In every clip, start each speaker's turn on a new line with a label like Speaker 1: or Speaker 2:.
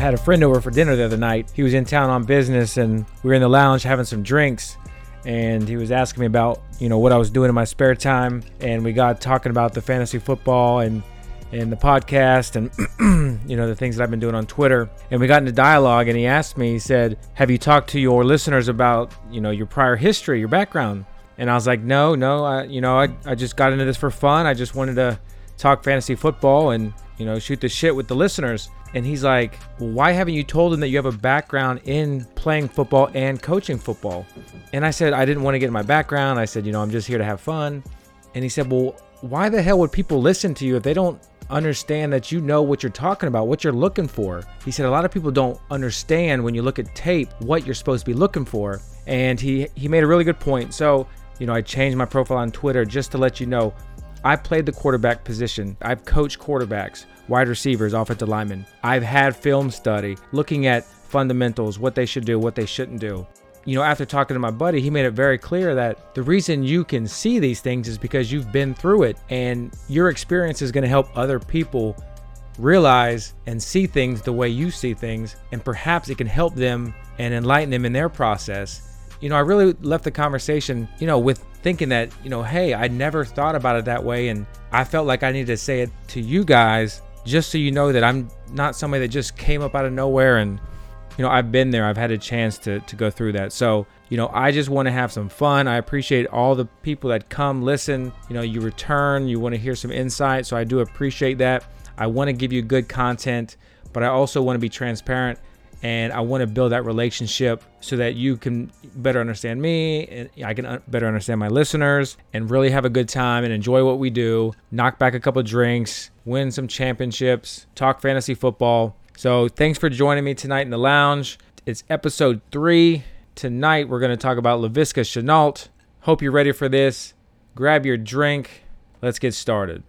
Speaker 1: had a friend over for dinner the other night. He was in town on business, and we were in the lounge having some drinks. And he was asking me about, you know, what I was doing in my spare time. And we got talking about the fantasy football and and the podcast and you know the things that I've been doing on Twitter. And we got into dialogue, and he asked me, he said, "Have you talked to your listeners about, you know, your prior history, your background?" And I was like, "No, no, I, you know, I, I just got into this for fun. I just wanted to talk fantasy football and you know shoot the shit with the listeners." And he's like, well, why haven't you told them that you have a background in playing football and coaching football? And I said, I didn't want to get in my background. I said, you know, I'm just here to have fun. And he said, well, why the hell would people listen to you if they don't understand that you know what you're talking about, what you're looking for? He said, a lot of people don't understand when you look at tape what you're supposed to be looking for. And he, he made a really good point. So, you know, I changed my profile on Twitter just to let you know I played the quarterback position. I've coached quarterbacks wide receivers, offensive linemen. I've had film study looking at fundamentals, what they should do, what they shouldn't do. You know, after talking to my buddy, he made it very clear that the reason you can see these things is because you've been through it and your experience is going to help other people realize and see things the way you see things and perhaps it can help them and enlighten them in their process. You know, I really left the conversation, you know, with thinking that, you know, hey, I never thought about it that way and I felt like I needed to say it to you guys just so you know that I'm not somebody that just came up out of nowhere and you know I've been there. I've had a chance to to go through that. So you know I just want to have some fun. I appreciate all the people that come listen you know you return you want to hear some insight. So I do appreciate that. I want to give you good content but I also want to be transparent and I want to build that relationship so that you can better understand me and I can uh, better understand my listeners and really have a good time and enjoy what we do, knock back a couple drinks, win some championships, talk fantasy football. So, thanks for joining me tonight in the lounge. It's episode 3. Tonight we're going to talk about Laviska Shenault. Hope you're ready for this. Grab your drink. Let's get started.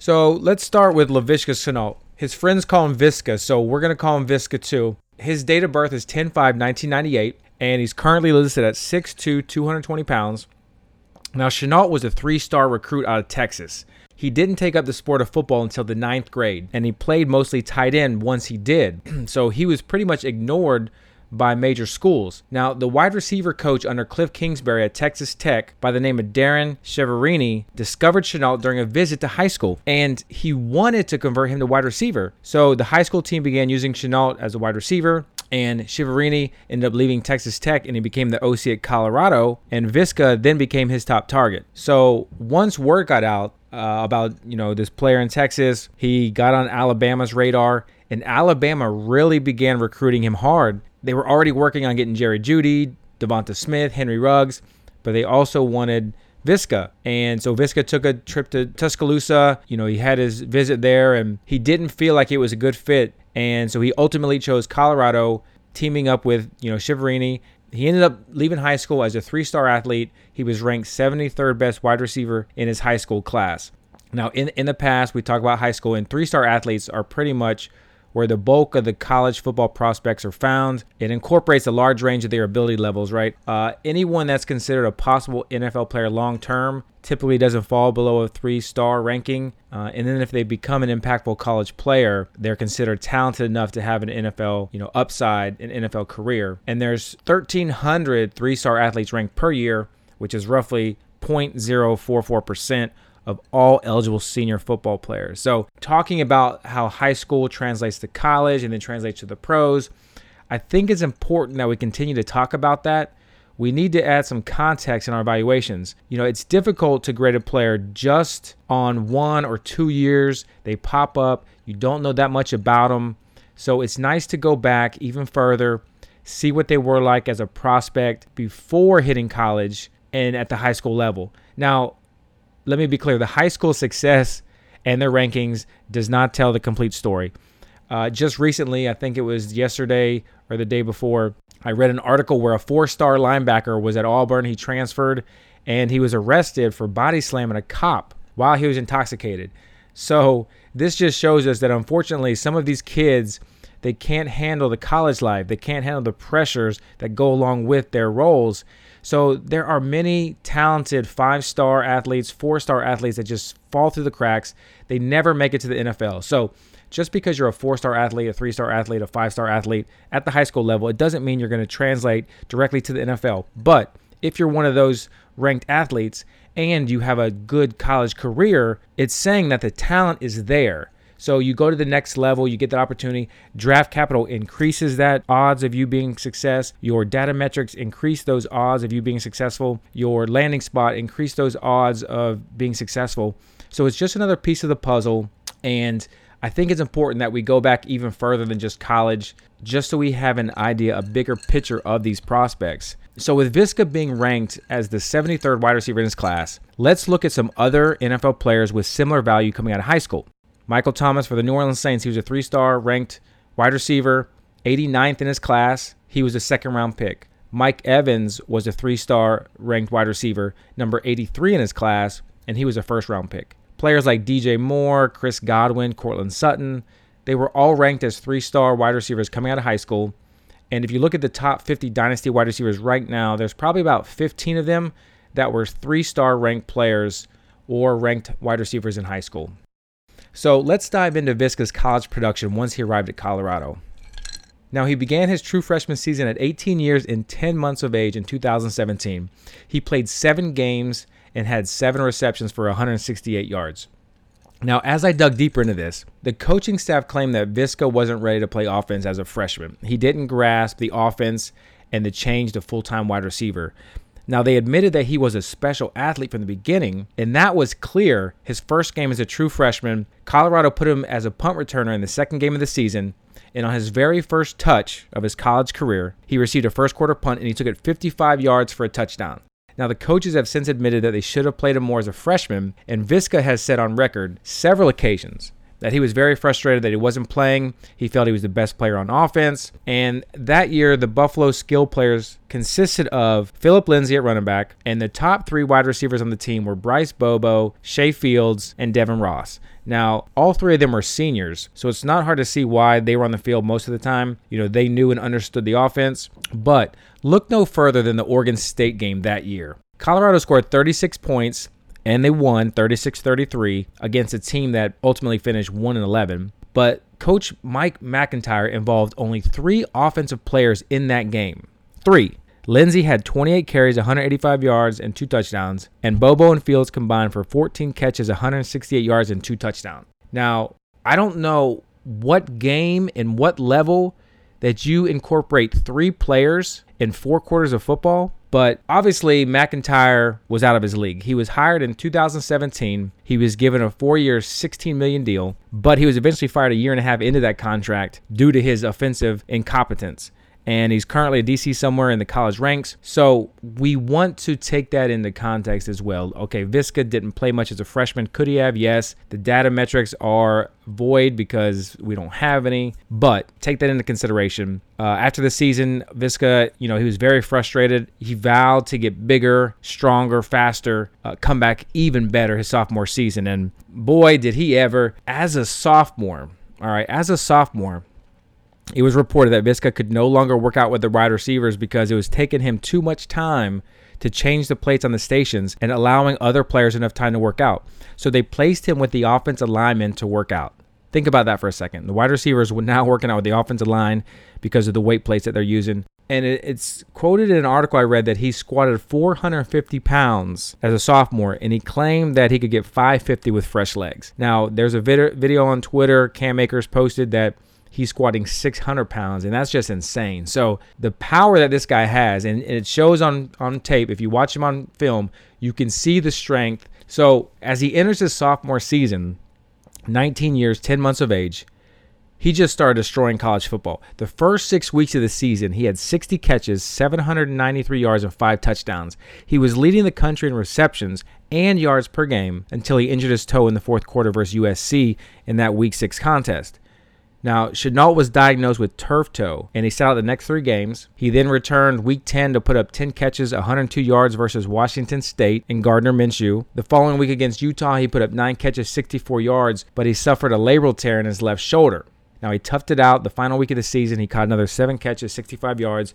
Speaker 1: So let's start with Laviska Shenault. His friends call him Viska, so we're going to call him Viska too. His date of birth is 10 5 1998, and he's currently listed at 6'2, 220 pounds. Now, Shenault was a three star recruit out of Texas. He didn't take up the sport of football until the ninth grade, and he played mostly tight end once he did. so he was pretty much ignored by major schools. Now, the wide receiver coach under Cliff Kingsbury at Texas Tech by the name of Darren Chiaverini discovered Shenault during a visit to high school, and he wanted to convert him to wide receiver. So the high school team began using Shenault as a wide receiver, and Chiaverini ended up leaving Texas Tech and he became the OC at Colorado, and Viska then became his top target. So once word got out uh, about you know this player in Texas, he got on Alabama's radar, and Alabama really began recruiting him hard they were already working on getting Jerry Jeudy, Devonta Smith, Henry Ruggs, but they also wanted Viska. And so Viska took a trip to Tuscaloosa. You know, he had his visit there and he didn't feel like it was a good fit. And so he ultimately chose Colorado, teaming up with, you know, Chiaverini. He ended up leaving high school as a three star athlete. He was ranked 73rd best wide receiver in his high school class. Now, in, in the past, we talk about high school, and three star athletes are pretty much where the bulk of the college football prospects are found. It incorporates a large range of their ability levels, right? Uh, anyone that's considered a possible NFL player long term typically doesn't fall below a three star ranking. Uh, and then if they become an impactful college player, they're considered talented enough to have an NFL, you know, upside, an NFL career. And there's 1,300 three star athletes ranked per year, which is roughly 0.044% of all eligible senior football players. So, talking about how high school translates to college and then translates to the pros, I think it's important that we continue to talk about that. We need to add some context in our evaluations. You know, it's difficult to grade a player just on one or two years. They pop up, you don't know that much about them. So, it's nice to go back even further, see what they were like as a prospect before hitting college and at the high school level. Now, let me be clear the high school success and their rankings does not tell the complete story. Uh, just recently, I think it was yesterday or the day before, I read an article where a four star linebacker was at Auburn. He transferred and he was arrested for body slamming a cop while he was intoxicated. So, this just shows us that unfortunately, some of these kids they can't handle the college life. They can't handle the pressures that go along with their roles. So there are many talented five star athletes, four star athletes that just fall through the cracks. They never make it to the NFL. So just because you're a four star athlete, a three star athlete, a five star athlete at the high school level, it doesn't mean you're going to translate directly to the NFL. But if you're one of those ranked athletes and you have a good college career, it's saying that the talent is there. So you go to the next level, you get that opportunity. Draft capital increases that odds of you being success. Your data metrics increase those odds of you being successful. Your landing spot increase those odds of being successful. So it's just another piece of the puzzle. And I think it's important that we go back even further than just college, just so we have an idea, a bigger picture of these prospects. So, with Viska being ranked as the 73rd wide receiver in his class, let's look at some other NFL players with similar value coming out of high school. Michael Thomas for the New Orleans Saints. He was a three star ranked wide receiver, 89th in his class. He was a second round pick. Mike Evans was a three star ranked wide receiver, number 83 in his class, and he was a first round pick. Players like DJ Moore, Chris Godwin, Courtland Sutton, they were all ranked as three star wide receivers coming out of high school. And if you look at the top 50 dynasty wide receivers right now, there's probably about 15 of them that were three star ranked players or ranked wide receivers in high school. So let's dive into Viska's college production once he arrived at Colorado. Now, he began his true freshman season at 18 years and 10 months of age in 2017. He played seven games and had seven receptions for 168 yards. Now, as I dug deeper into this, the coaching staff claimed that Viska wasn't ready to play offense as a freshman. He didn't grasp the offense and the change to full time wide receiver. Now, they admitted that he was a special athlete from the beginning, and that was clear. His first game as a true freshman, Colorado put him as a punt returner in the second game of the season. And on his very first touch of his college career, he received a first quarter punt and he took it 55 yards for a touchdown. Now, the coaches have since admitted that they should have played him more as a freshman, and Viska has said on record several occasions that he was very frustrated that he wasn't playing. He felt he was the best player on offense. And that year, the Buffalo skill players consisted of Phillip Lindsay at running back, and the top three wide receivers on the team were Bryce Bobo, Shay Fields, and Devin Ross. Now, all three of them were seniors, so it's not hard to see why they were on the field most of the time. You know, they knew and understood the offense. But look no further than the Oregon State game that year. Colorado scored 36 points and they won 36-33 against a team that ultimately finished 1 and 11. But coach Mike MacIntyre involved only 3 offensive players in that game. 3. Lindsay had 28 carries, 185 yards, and two touchdowns, and Bobo and Fields combined for 14 catches, 168 yards, and two touchdowns. Now, I don't know what game and what level that you incorporate three players in four quarters of football, but obviously, MacIntyre was out of his league. He was hired in 2017. He was given a four-year, 16 million deal, but he was eventually fired a year and a half into that contract due to his offensive incompetence and he's currently a DC somewhere in the college ranks. So we want to take that into context as well. Okay, Viska didn't play much as a freshman. Could he have? Yes. The data metrics are void because we don't have any, but take that into consideration. Uh, after the season, Viska, you know, he was very frustrated. He vowed to get bigger, stronger, faster, uh, come back even better his sophomore season. And boy, did he ever, as a sophomore, all right, as a sophomore, it was reported that Viska could no longer work out with the wide receivers because it was taking him too much time to change the plates on the stations and allowing other players enough time to work out. So they placed him with the offensive lineman to work out. Think about that for a second. The wide receivers were now working out with the offensive line because of the weight plates that they're using. And it's quoted in an article I read that he squatted 450 pounds as a sophomore, and he claimed that he could get 550 with fresh legs. Now, there's a video on Twitter, Cam Akers posted that he's squatting 600 pounds and that's just insane so the power that this guy has and, it shows on on tape if you watch him on film you can see the strength so as he enters his sophomore season 19 years 10 months of age he just started destroying college football. The first six weeks of the season, he had 60 catches, 793 yards, and five touchdowns. He was leading the country in receptions and yards per game until he injured his toe in the fourth quarter versus USC in that Week 6 contest. Now, Shenault was diagnosed with turf toe, and he sat out the next three games. He then returned week 10 to put up 10 catches, 102 yards versus Washington State and Gardner Minshew. The following week against Utah, he put up 9 catches, 64 yards, but he suffered a labral tear in his left shoulder. Now, he toughed it out the final week of the season. He caught another seven catches, 65 yards.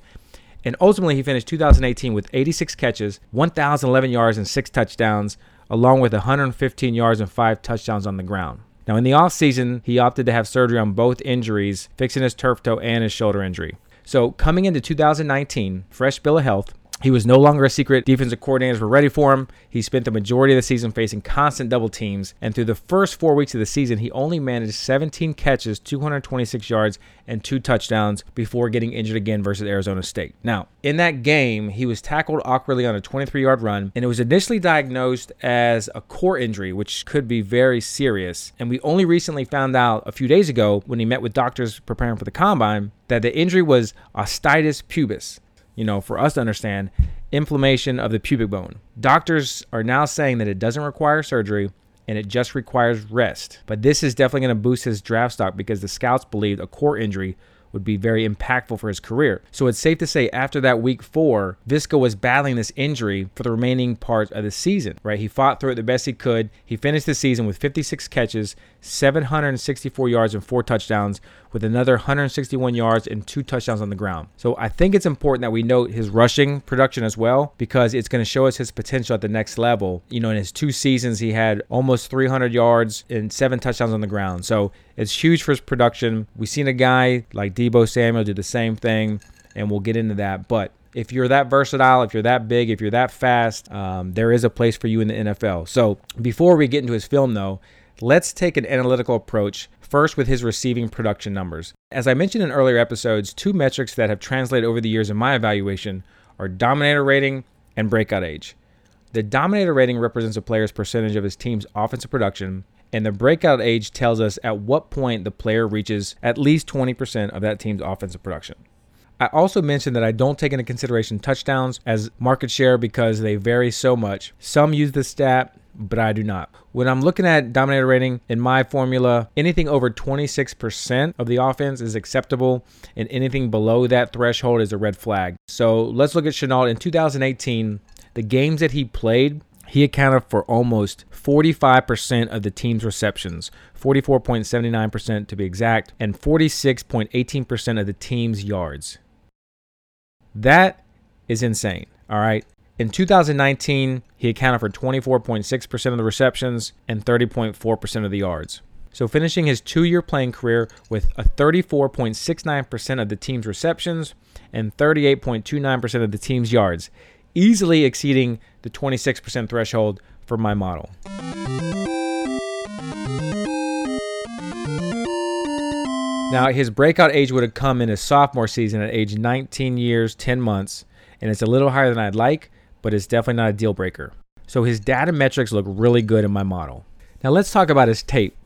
Speaker 1: And ultimately, he finished 2018 with 86 catches, 1,011 yards, and six touchdowns, along with 115 yards and five touchdowns on the ground. Now, in the offseason, he opted to have surgery on both injuries, fixing his turf toe and his shoulder injury. So, coming into 2019, fresh bill of health, he was no longer a secret. Defensive coordinators were ready for him. He spent the majority of the season facing constant double teams. And through the first four weeks of the season, he only managed 17 catches, 226 yards, and two touchdowns before getting injured again versus Arizona State. Now, in that game, he was tackled awkwardly on a 23 yard run, and it was initially diagnosed as a core injury, which could be very serious. And we only recently found out a few days ago when he met with doctors preparing for the combine that the injury was osteitis pubis you know, for us to understand, inflammation of the pubic bone. Doctors are now saying that it doesn't require surgery and it just requires rest. But this is definitely going to boost his draft stock because the scouts believed a core injury would be very impactful for his career. So it's safe to say after that week four, Viska was battling this injury for the remaining part of the season, right? He fought through it the best he could. He finished the season with 56 catches, 764 yards, and four touchdowns, with another 161 yards and two touchdowns on the ground. So I think it's important that we note his rushing production as well because it's going to show us his potential at the next level. You know, in his two seasons, he had almost 300 yards and seven touchdowns on the ground. So it's huge for his production. We've seen a guy like Deebo Samuel do the same thing, and we'll get into that. But if you're that versatile, if you're that big, if you're that fast, um, there is a place for you in the NFL. So before we get into his film, though, let's take an analytical approach First, with his receiving production numbers. As I mentioned in earlier episodes, two metrics that have translated over the years in my evaluation are dominator rating and breakout age. The dominator rating represents a player's percentage of his team's offensive production, and the breakout age tells us at what point the player reaches at least 20% of that team's offensive production. I also mentioned that I don't take into consideration touchdowns as market share because they vary so much. Some use the stat, but I do not. When I'm looking at dominator rating in my formula, anything over 26% of the offense is acceptable, and anything below that threshold is a red flag. So let's look at Shenault in 2018. The games that he played, he accounted for almost 45% of the team's receptions, 44.79% to be exact, and 46.18% of the team's yards. That is insane. All right. In 2019, he accounted for 24.6% of the receptions and 30.4% of the yards. So, finishing his two year playing career with a 34.69% of the team's receptions and 38.29% of the team's yards, easily exceeding the 26% threshold for my model. Now, his breakout age would have come in his sophomore season at age 19 years, 10 months, and it's a little higher than I'd like, but it's definitely not a deal breaker. So his data metrics look really good in my model. Now let's talk about his tape.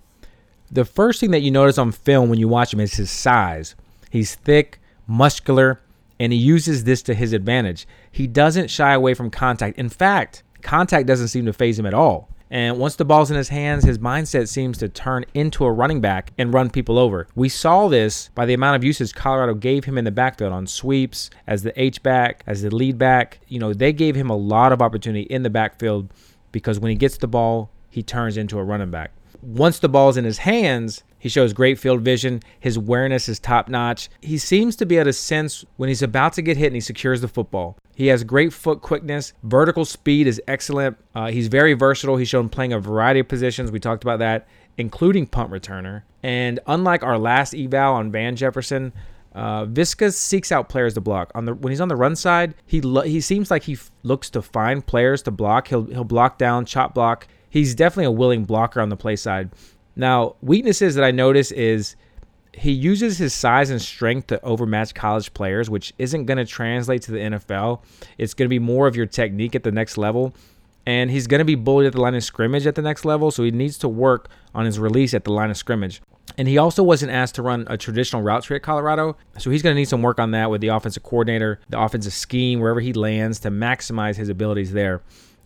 Speaker 1: The first thing that you notice on film when you watch him is his size. He's thick, muscular, and he uses this to his advantage. He doesn't shy away from contact. In fact, contact doesn't seem to phase him at all. And once the ball's in his hands, his mindset seems to turn into a running back and run people over. We saw this by the amount of usage Colorado gave him in the backfield on sweeps, as the H back, as the lead back. You know, they gave him a lot of opportunity in the backfield because when he gets the ball, he turns into a running back. Once the ball's in his hands, he shows great field vision. His awareness is top notch. He seems to be able to sense when he's about to get hit and he secures the football. He has great foot quickness. Vertical speed is excellent. Uh, he's very versatile. He's shown playing a variety of positions. We talked about that, including punt returner. And unlike our last eval on Van Jefferson, uh, Viska seeks out players to block. On the when he's on the run side, he lo- he seems like he f- looks to find players to block. He'll he'll block down, chop block. He's definitely a willing blocker on the play side. Now, weaknesses that I notice is he uses his size and strength to overmatch college players, which isn't going to translate to the NFL. It's going to be more of your technique at the next level. And he's going to be bullied at the line of scrimmage at the next level, so he needs to work on his release at the line of scrimmage. And he also wasn't asked to run a traditional route tree at Colorado, so he's going to need some work on that with the offensive coordinator, the offensive scheme, wherever he lands to maximize his abilities there.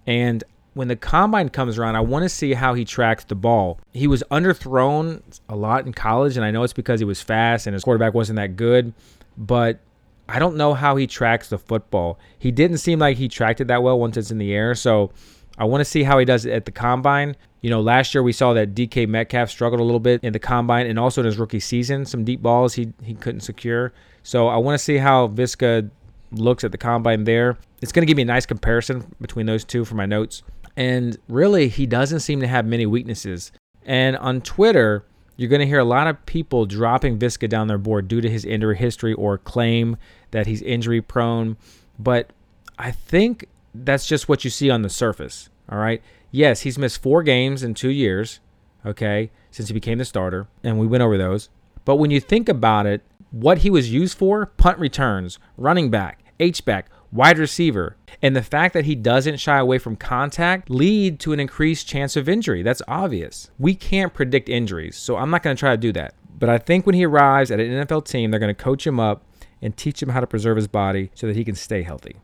Speaker 1: And when the combine comes around, I want to see how he tracks the ball. He was underthrown a lot in college, and I know it's because he was fast and his quarterback wasn't that good, but I don't know how he tracks the football. He didn't seem like he tracked it that well once it's in the air, so I want to see how he does it at the combine. You know, last year we saw that DK Metcalf struggled a little bit in the combine and also in his rookie season. Some deep balls he, he couldn't secure. So I want to see how Viska looks at the combine there. It's going to give me a nice comparison between those two for my notes. And really, he doesn't seem to have many weaknesses. And on Twitter, you're going to hear a lot of people dropping Viska down their board due to his injury history or claim that he's injury prone. But I think that's just what you see on the surface. All right. Yes, he's missed four games in two years, okay, since he became the starter, and we went over those. But when you think about it, what he was used for punt returns, running back, H-back, wide receiver, and the fact that he doesn't shy away from contact lead to an increased chance of injury. That's obvious. We can't predict injuries, so I'm not going to try to do that. But I think when he arrives at an NFL team, they're going to coach him up and teach him how to preserve his body so that he can stay healthy.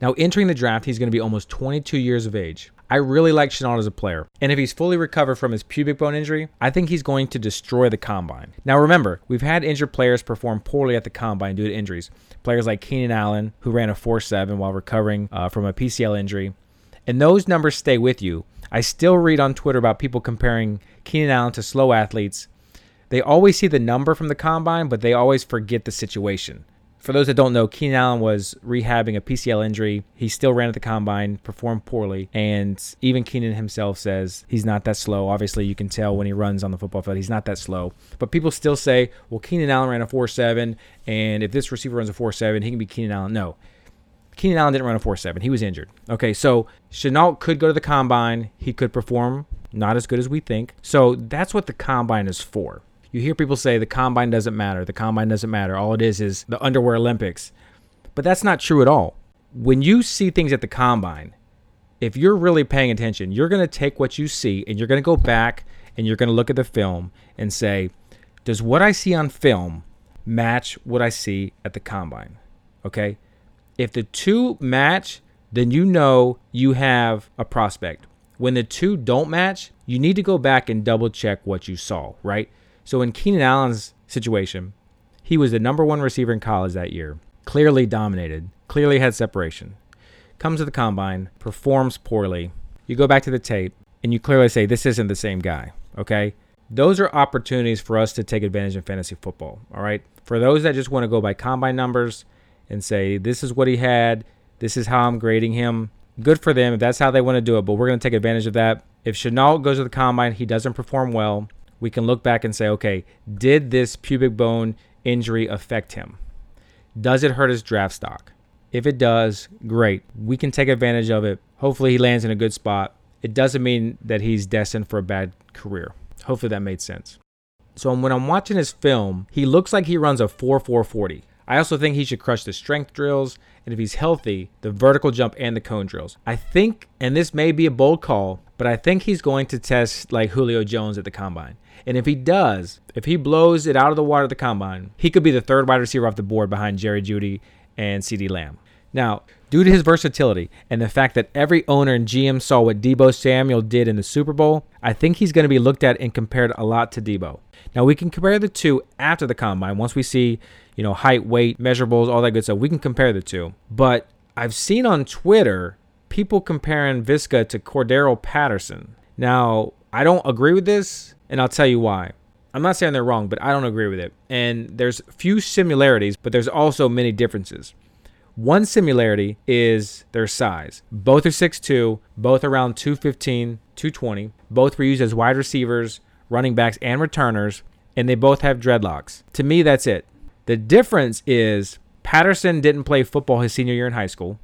Speaker 1: Now, entering the draft, he's going to be almost 22 years of age. I really like Shenault as a player, and if he's fully recovered from his pubic bone injury, I think he's going to destroy the combine. Now, remember, we've had injured players perform poorly at the combine due to injuries. Players like Keenan Allen, who ran a 4.7 while recovering uh, from a PCL injury, and those numbers stay with you. I still read on Twitter about people comparing Keenan Allen to slow athletes. They always see the number from the combine, but they always forget the situation for those that don't know, Keenan Allen was rehabbing a PCL injury. He still ran at the combine, performed poorly, and even Keenan himself says he's not that slow. Obviously, you can tell when he runs on the football field, he's not that slow. But people still say, well, Keenan Allen ran a 4.7, and if this receiver runs a 4.7, he can be Keenan Allen. No. Keenan Allen didn't run a 4.7. He was injured. Okay, so Shenault could go to the combine. He could perform not as good as we think. So that's what the combine is for. You hear people say the combine doesn't matter. The combine doesn't matter. All it is is the underwear Olympics. But that's not true at all. When you see things at the combine, if you're really paying attention, you're going to take what you see and you're going to go back and you're going to look at the film and say, does what I see on film match what I see at the combine? Okay? If the two match, then you know you have a prospect. When the two don't match, you need to go back and double check what you saw, right? So in Keenan Allen's situation, he was the number one receiver in college that year, clearly dominated, clearly had separation. Comes to the combine, performs poorly. You go back to the tape, and you clearly say, This isn't the same guy. Okay? Those are opportunities for us to take advantage in fantasy football. All right? For those that just want to go by combine numbers and say, This is what he had, this is how I'm grading him, good for them if that's how they want to do it, but we're going to take advantage of that. If Shenault goes to the combine, he doesn't perform well, we can look back and say, okay, did this pubic bone injury affect him? Does it hurt his draft stock? If it does, great. We can take advantage of it. Hopefully, he lands in a good spot. It doesn't mean that he's destined for a bad career. Hopefully, that made sense. So, when I'm watching his film, he looks like he runs a 4 4 40. I also think he should crush the strength drills, and if he's healthy, the vertical jump and the cone drills. I think, and this may be a bold call, but I think he's going to test like Julio Jones at the combine. And if he does, if he blows it out of the water at the combine, he could be the third wide receiver off the board behind Jerry Jeudy and CeeDee Lamb. Now, due to his versatility and the fact that every owner and GM saw what Deebo Samuel did in the Super Bowl, I think he's going to be looked at and compared a lot to Deebo. Now, we can compare the two after the combine. Once we see, you know, height, weight, measurables, all that good stuff, we can compare the two. But I've seen on Twitter people comparing Viska to Cordarrelle Patterson. Now, I don't agree with this and I'll tell you why. I'm not saying they're wrong, but I don't agree with it. And there's few similarities, but there's also many differences. One similarity is their size. Both are 6'2, both around 215, 220. Both were used as wide receivers, running backs, and returners, and they both have dreadlocks. To me, that's it. The difference is Patterson didn't play football his senior year in high school.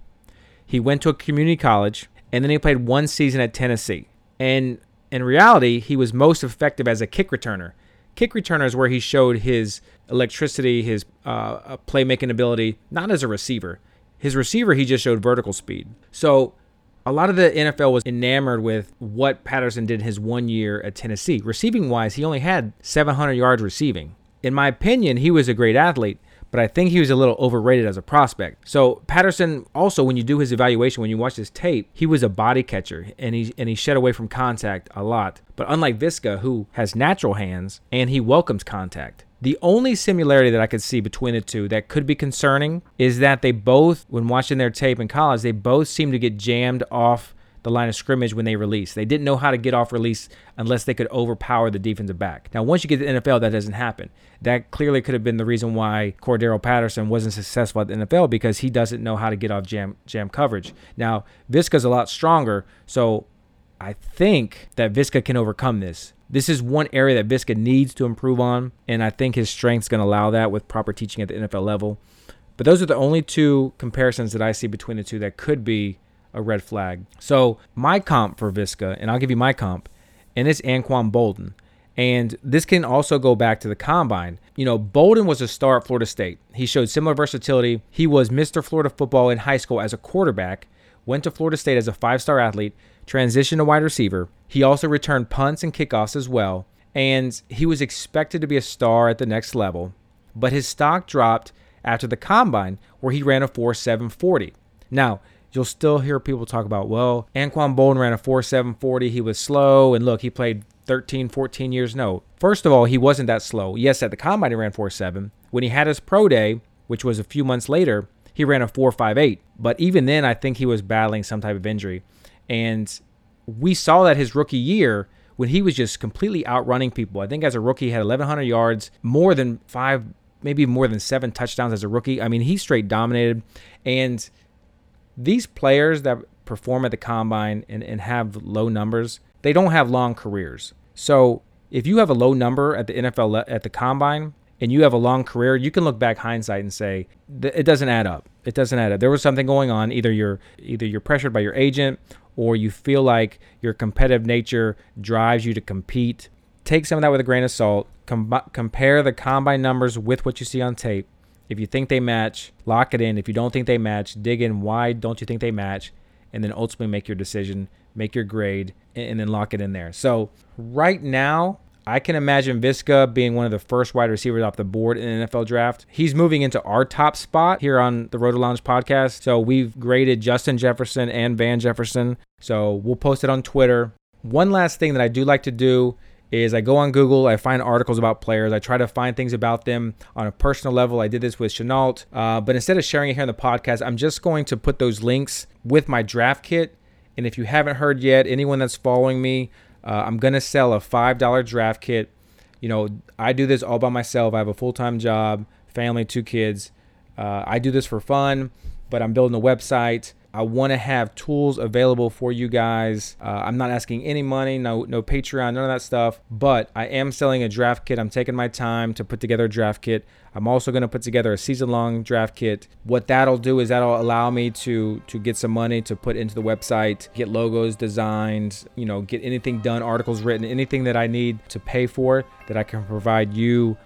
Speaker 1: He went to a community college, and then he played one season at Tennessee. And in reality, he was most effective as a kick returner. Kick returner is where he showed his electricity, his uh, uh, playmaking ability, not as a receiver. His receiver, he just showed vertical speed. So a lot of the NFL was enamored with what Patterson did his one year at Tennessee. Receiving wise, he only had 700 yards receiving. In my opinion, he was a great athlete, but I think he was a little overrated as a prospect. So Patterson also, when you do his evaluation, when you watch his tape, he was a body catcher and he and he shed away from contact a lot. But unlike Viska, who has natural hands and he welcomes contact. The only similarity that I could see between the two that could be concerning is that they both, when watching their tape in college, they both seem to get jammed off the line of scrimmage when they release. They didn't know how to get off release unless they could overpower the defensive back. Now, once you get to the NFL, that doesn't happen. That clearly could have been the reason why Cordarrelle Patterson wasn't successful at the NFL because he doesn't know how to get off jam jam coverage. Now, Viska's a lot stronger, so I think that Viska can overcome this. This is one area that Viska needs to improve on, and I think his strength's going to allow that with proper teaching at the NFL level. But those are the only two comparisons that I see between the two that could be a red flag. So my comp for Viska, and I'll give you my comp, and it's Anquan Boldin. And this can also go back to the combine. You know, Boldin was a star at Florida State. He showed similar versatility. He was Mr. Florida football in high school as a quarterback, went to Florida State as a five star athlete, transitioned to wide receiver. He also returned punts and kickoffs as well. And he was expected to be a star at the next level. But his stock dropped after the combine, where he ran a 4.740. Now, you'll still hear people talk about, well, Anquan Boldin ran a 4.740. He was slow. And look, he played 13, 14 years. No. First of all, he wasn't that slow. Yes, at the combine, he ran 4.7. When he had his pro day, which was a few months later, he ran a 4.58. But even then, I think he was battling some type of injury. And we saw that his rookie year when he was just completely outrunning people. I think as a rookie, he had 1,100 yards, more than five, maybe more than seven touchdowns as a rookie. I mean, he straight dominated. And these players that perform at the combine and, and have low numbers, they don't have long careers. So if you have a low number at the NFL at the combine and you have a long career, you can look back hindsight and say it doesn't add up. It doesn't add up. There was something going on. Either you're either you're pressured by your agent or you feel like your competitive nature drives you to compete. Take some of that with a grain of salt. Com- compare the combine numbers with what you see on tape if you think they match, lock it in. If you don't think they match, dig in why don't you think they match, and then ultimately make your decision, make your grade, and then lock it in there. So right now, I can imagine Viska being one of the first wide receivers off the board in the NFL draft. He's moving into our top spot here on the Roto Lounge podcast. So we've graded Justin Jefferson and Van Jefferson. So we'll post it on Twitter. One last thing that I do like to do is I go on Google, I find articles about players, I try to find things about them on a personal level. I did this with Shenault, uh, but instead of sharing it here in the podcast, I'm just going to put those links with my draft kit. And if you haven't heard yet, anyone that's following me, uh, I'm gonna sell a five dollar draft kit. You know, I do this all by myself. I have a full time job, family, two kids. Uh, I do this for fun, but I'm building a website. I want to have tools available for you guys. Uh, I'm not asking any money, no no Patreon, none of that stuff. But I am selling a draft kit. I'm taking my time to put together a draft kit. I'm also going to put together a season-long draft kit. What that'll do is that'll allow me to to get some money to put into the website, get logos designed, you know, get anything done, articles written, anything that I need to pay for that I can provide you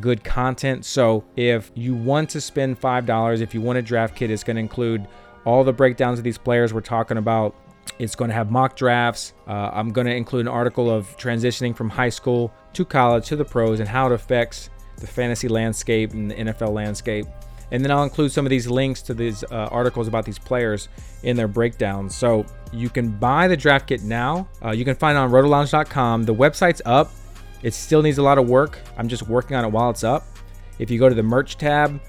Speaker 1: good content. So if you want to spend $5, if you want a draft kit, it's going to include all the breakdowns of these players we're talking about. It's going to have mock drafts. Uh, I'm going to include an article of transitioning from high school to college to the pros and how it affects the fantasy landscape and the NFL landscape. And then I'll include some of these links to these uh, articles about these players in their breakdowns. So you can buy the draft kit now. Uh, you can find it on rotolounge.com. The website's up. It still needs a lot of work. I'm just working on it while it's up. If you go to the merch tab,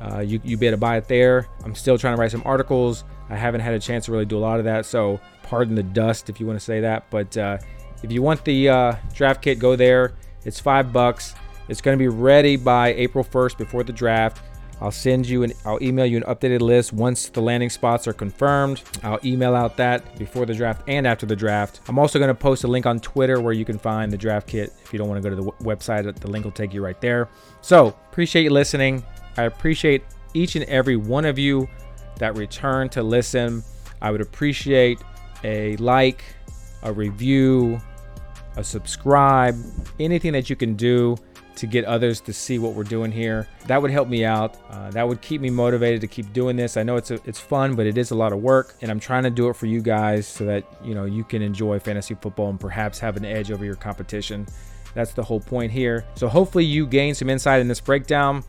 Speaker 1: uh, you, you be able to buy it there. I'm still trying to write some articles. I haven't had a chance to really do a lot of that, so pardon the dust if you want to say that. But uh, if you want the uh, draft kit, go there. It's five bucks. It's going to be ready by April 1st before the draft. I'll send you and I'll email you an updated list once the landing spots are confirmed. I'll email out that before the draft and after the draft. I'm also going to post a link on Twitter where you can find the draft kit. If you don't want to go to the website, the link will take you right there. So appreciate you listening. I appreciate each and every one of you that return to listen. I would appreciate a like, a review, a subscribe, anything that you can do to get others to see what we're doing here. That would help me out. Uh, that would keep me motivated to keep doing this. I know it's a, it's fun, but it is a lot of work, and I'm trying to do it for you guys so that you know you can enjoy fantasy football and perhaps have an edge over your competition. That's the whole point here. So hopefully you gain some insight in this breakdown.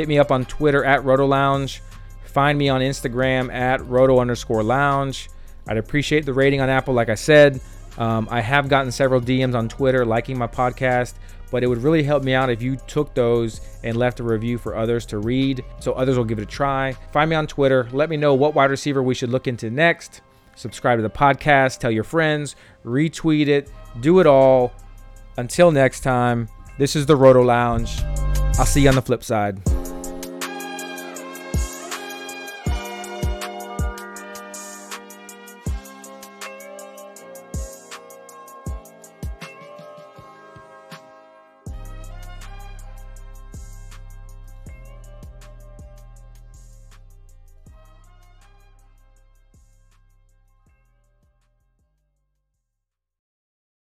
Speaker 1: Hit me up on Twitter at Roto Lounge. Find me on Instagram at Roto underscore Lounge. I'd appreciate the rating on Apple, like I said. Um, I have gotten several DMs on Twitter liking my podcast, but it would really help me out if you took those and left a review for others to read so others will give it a try. Find me on Twitter. Let me know what wide receiver we should look into next. subscribe to the podcast, tell your friends, retweet it, do it all. Until next time, this is the Roto Lounge. I'll see you on the flip side.